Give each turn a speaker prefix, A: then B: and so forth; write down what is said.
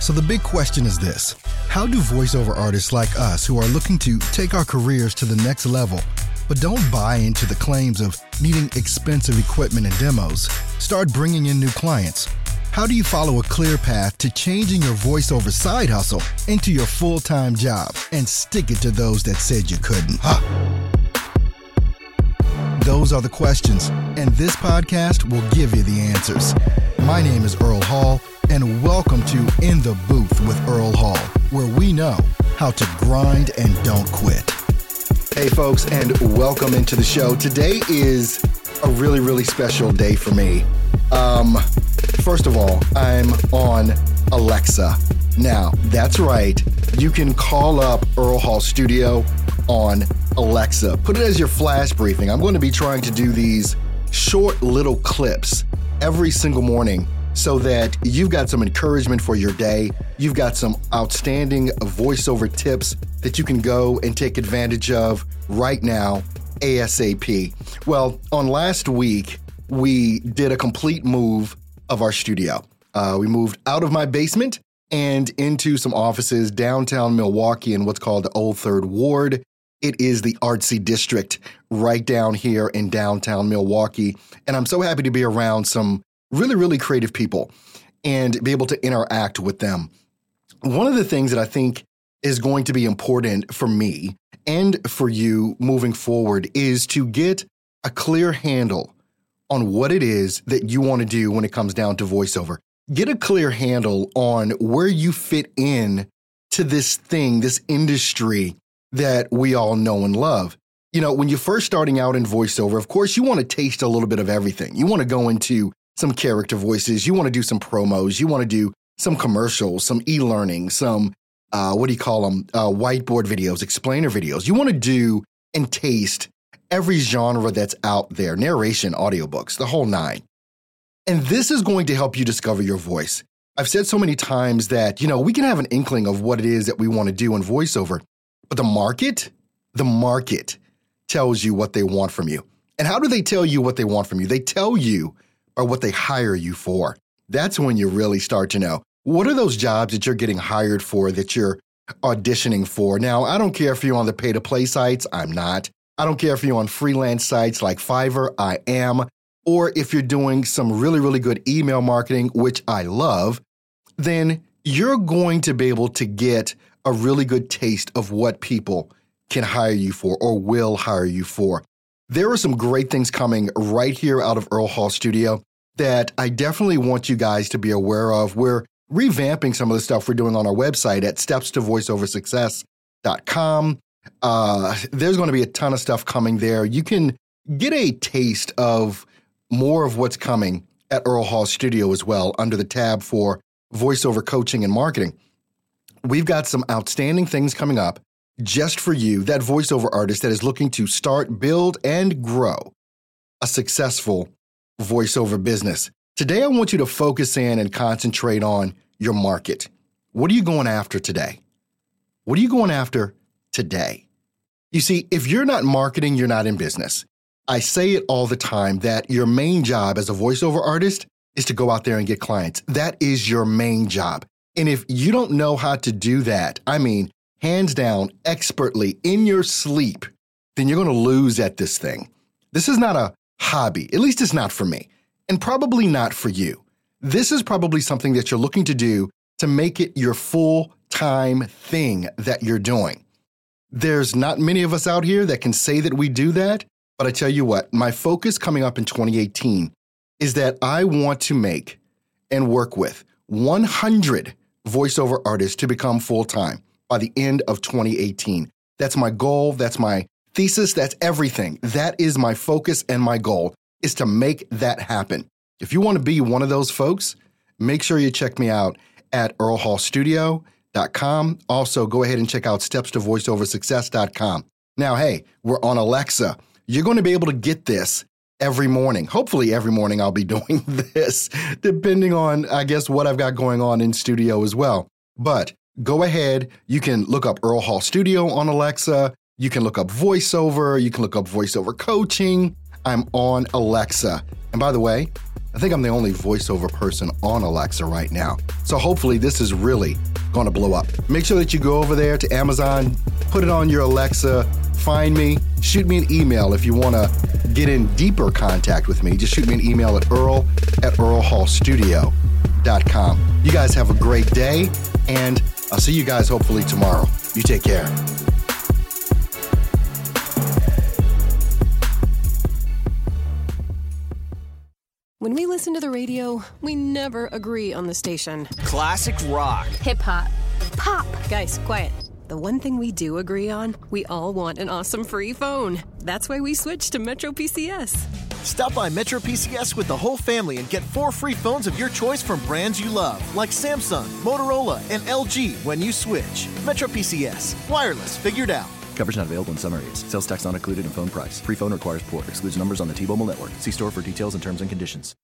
A: So the big question is this How do voiceover artists like us who are looking to take our careers to the next level, but don't buy into the claims of needing expensive equipment and demos, start bringing in new clients? How do you follow a clear path to changing your voiceover side hustle into your full time job and stick it to those that said you couldn't? Huh? Those are the questions, and this podcast will give you the answers. My name is Earl Hall, and welcome to In the Booth with Earl Hall, where we know how to grind and don't quit. Hey, folks, and welcome into the show. Today is a really, really special day for me. Um, first of all, I'm on Alexa. Now, that's right, you can call up Earl Hall Studio on Alexa. Put it as your flash briefing. I'm going to be trying to do these short little clips every single morning so that you've got some encouragement for your day. You've got some outstanding voiceover tips that you can go and take advantage of right now, ASAP. Well, on last week, we did a complete move of our studio. Uh, we moved out of my basement and into some offices downtown Milwaukee in what's called the Old Third Ward. It is the artsy district right down here in downtown Milwaukee. And I'm so happy to be around some really, really creative people and be able to interact with them. One of the things that I think is going to be important for me and for you moving forward is to get a clear handle on what it is that you want to do when it comes down to voiceover. Get a clear handle on where you fit in to this thing, this industry that we all know and love. You know, when you're first starting out in voiceover, of course, you want to taste a little bit of everything. You want to go into some character voices, you want to do some promos, you want to do some commercials, some e learning, some, uh, what do you call them, uh, whiteboard videos, explainer videos. You want to do and taste every genre that's out there narration, audiobooks, the whole nine. And this is going to help you discover your voice. I've said so many times that, you know, we can have an inkling of what it is that we want to do in voiceover, but the market, the market tells you what they want from you. And how do they tell you what they want from you? They tell you by what they hire you for. That's when you really start to know what are those jobs that you're getting hired for that you're auditioning for. Now, I don't care if you're on the pay to play sites, I'm not. I don't care if you're on freelance sites like Fiverr, I am. Or if you're doing some really, really good email marketing, which I love, then you're going to be able to get a really good taste of what people can hire you for or will hire you for. There are some great things coming right here out of Earl Hall Studio that I definitely want you guys to be aware of. We're revamping some of the stuff we're doing on our website at stepstovoiceoversuccess.com. Uh, there's going to be a ton of stuff coming there. You can get a taste of more of what's coming at Earl Hall Studio as well under the tab for voiceover coaching and marketing. We've got some outstanding things coming up just for you, that voiceover artist that is looking to start, build, and grow a successful voiceover business. Today, I want you to focus in and concentrate on your market. What are you going after today? What are you going after today? You see, if you're not marketing, you're not in business. I say it all the time that your main job as a voiceover artist is to go out there and get clients. That is your main job. And if you don't know how to do that, I mean, hands down, expertly in your sleep, then you're going to lose at this thing. This is not a hobby. At least it's not for me, and probably not for you. This is probably something that you're looking to do to make it your full time thing that you're doing. There's not many of us out here that can say that we do that, but I tell you what, my focus coming up in 2018 is that I want to make and work with 100 voiceover artists to become full time by the end of 2018. That's my goal. That's my thesis. That's everything. That is my focus and my goal is to make that happen. If you want to be one of those folks, make sure you check me out at earlhallstudio.com. Also, go ahead and check out stepstovoiceoversuccess.com. Now, hey, we're on Alexa. You're going to be able to get this every morning. Hopefully, every morning I'll be doing this, depending on, I guess, what I've got going on in studio as well. But go ahead. You can look up Earl Hall Studio on Alexa. You can look up voiceover. You can look up voiceover coaching. I'm on Alexa. And by the way, I think I'm the only voiceover person on Alexa right now. So hopefully, this is really going to blow up. Make sure that you go over there to Amazon, put it on your Alexa, find me, shoot me an email if you want to get in deeper contact with me. Just shoot me an email at earl at earlhallstudio.com. You guys have a great day, and I'll see you guys hopefully tomorrow. You take care.
B: When we listen to the radio, we never agree on the station.
C: Classic rock.
D: Hip hop. Pop.
B: Guys, quiet. The one thing we do agree on, we all want an awesome free phone. That's why we switched to Metro PCS.
C: Stop by Metro PCS with the whole family and get four free phones of your choice from brands you love, like Samsung, Motorola, and LG when you switch. Metro PCS. Wireless figured out.
E: Coverage not available in some areas. Sales tax not included in phone price. Free phone requires port. Excludes numbers on the T-Mobile network. See store for details and terms and conditions.